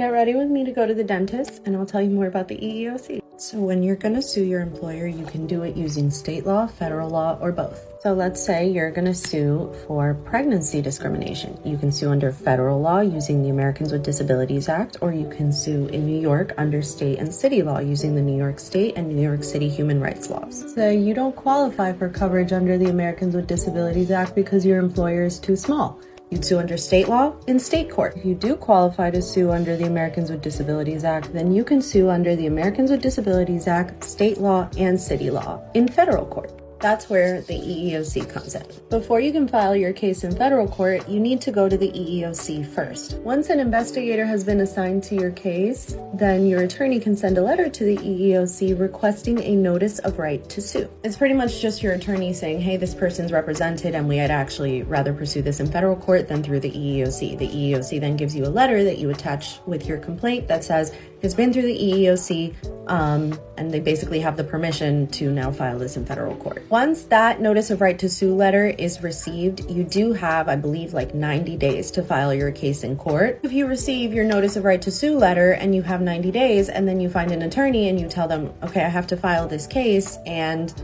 Get ready with me to go to the dentist and I'll tell you more about the EEOC. So, when you're going to sue your employer, you can do it using state law, federal law, or both. So, let's say you're going to sue for pregnancy discrimination. You can sue under federal law using the Americans with Disabilities Act, or you can sue in New York under state and city law using the New York State and New York City human rights laws. So, you don't qualify for coverage under the Americans with Disabilities Act because your employer is too small. You'd sue under state law in state court. If you do qualify to sue under the Americans with Disabilities Act, then you can sue under the Americans with Disabilities Act, state law, and city law in federal court. That's where the EEOC comes in. Before you can file your case in federal court, you need to go to the EEOC first. Once an investigator has been assigned to your case, then your attorney can send a letter to the EEOC requesting a notice of right to sue. It's pretty much just your attorney saying, hey, this person's represented and we'd actually rather pursue this in federal court than through the EEOC. The EEOC then gives you a letter that you attach with your complaint that says, it's been through the EEOC, um, and they basically have the permission to now file this in federal court. Once that notice of right to sue letter is received, you do have, I believe, like 90 days to file your case in court. If you receive your notice of right to sue letter and you have 90 days, and then you find an attorney and you tell them, okay, I have to file this case, and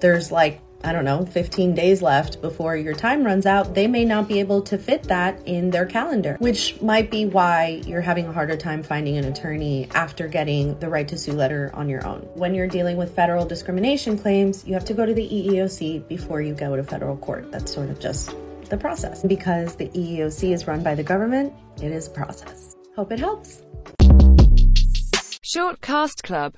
there's like I don't know, 15 days left before your time runs out, they may not be able to fit that in their calendar, which might be why you're having a harder time finding an attorney after getting the right to sue letter on your own. When you're dealing with federal discrimination claims, you have to go to the EEOC before you go to federal court. That's sort of just the process. Because the EEOC is run by the government, it is a process. Hope it helps. Short Cast Club